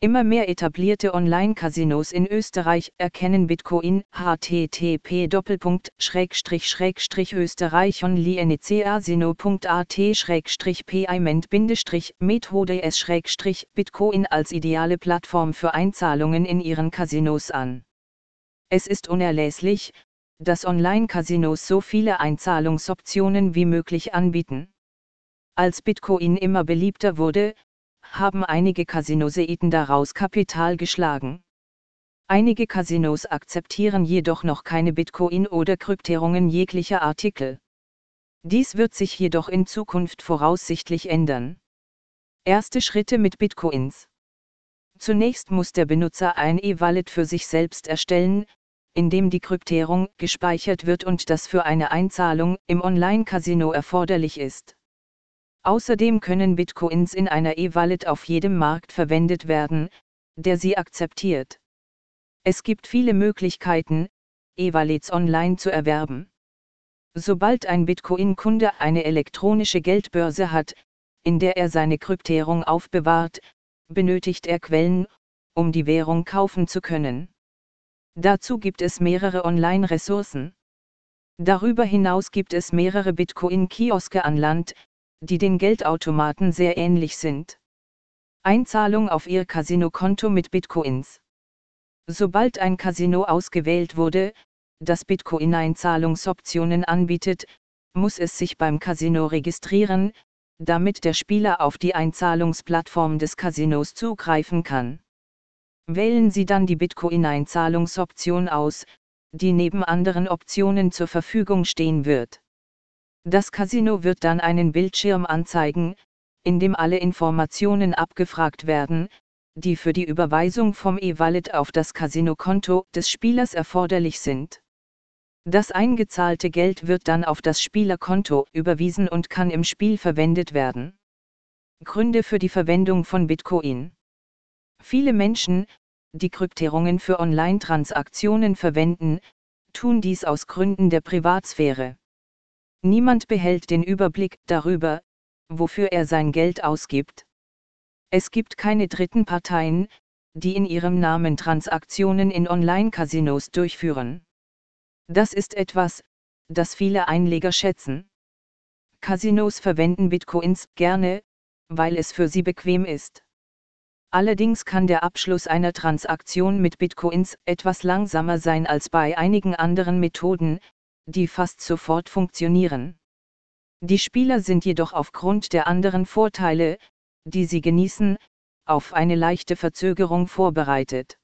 Immer mehr etablierte Online-Casinos in Österreich erkennen Bitcoin http österreich payment methode s Bitcoin als ideale Plattform für Einzahlungen in ihren Casinos an. Es ist unerlässlich, dass Online-Casinos so viele Einzahlungsoptionen wie möglich anbieten. Als Bitcoin immer beliebter wurde, haben einige Casinoseiten daraus Kapital geschlagen. Einige Casinos akzeptieren jedoch noch keine Bitcoin oder Kryptierungen jeglicher Artikel. Dies wird sich jedoch in Zukunft voraussichtlich ändern. Erste Schritte mit Bitcoins. Zunächst muss der Benutzer ein E-Wallet für sich selbst erstellen, in dem die Kryptierung gespeichert wird und das für eine Einzahlung im Online-Casino erforderlich ist. Außerdem können Bitcoins in einer E-Wallet auf jedem Markt verwendet werden, der sie akzeptiert. Es gibt viele Möglichkeiten, E-Wallets online zu erwerben. Sobald ein Bitcoin-Kunde eine elektronische Geldbörse hat, in der er seine Kryptierung aufbewahrt, benötigt er Quellen, um die Währung kaufen zu können. Dazu gibt es mehrere Online-Ressourcen. Darüber hinaus gibt es mehrere Bitcoin-Kioske an Land, die den Geldautomaten sehr ähnlich sind. Einzahlung auf Ihr Casino-Konto mit Bitcoins. Sobald ein Casino ausgewählt wurde, das Bitcoin-Einzahlungsoptionen anbietet, muss es sich beim Casino registrieren, damit der Spieler auf die Einzahlungsplattform des Casinos zugreifen kann. Wählen Sie dann die Bitcoin-Einzahlungsoption aus, die neben anderen Optionen zur Verfügung stehen wird. Das Casino wird dann einen Bildschirm anzeigen, in dem alle Informationen abgefragt werden, die für die Überweisung vom E-Wallet auf das Casino-Konto des Spielers erforderlich sind. Das eingezahlte Geld wird dann auf das Spielerkonto überwiesen und kann im Spiel verwendet werden. Gründe für die Verwendung von Bitcoin. Viele Menschen, die Kryptierungen für Online-Transaktionen verwenden, tun dies aus Gründen der Privatsphäre. Niemand behält den Überblick darüber, wofür er sein Geld ausgibt. Es gibt keine dritten Parteien, die in ihrem Namen Transaktionen in Online-Casinos durchführen. Das ist etwas, das viele Einleger schätzen. Casinos verwenden Bitcoins gerne, weil es für sie bequem ist. Allerdings kann der Abschluss einer Transaktion mit Bitcoins etwas langsamer sein als bei einigen anderen Methoden, die fast sofort funktionieren. Die Spieler sind jedoch aufgrund der anderen Vorteile, die sie genießen, auf eine leichte Verzögerung vorbereitet.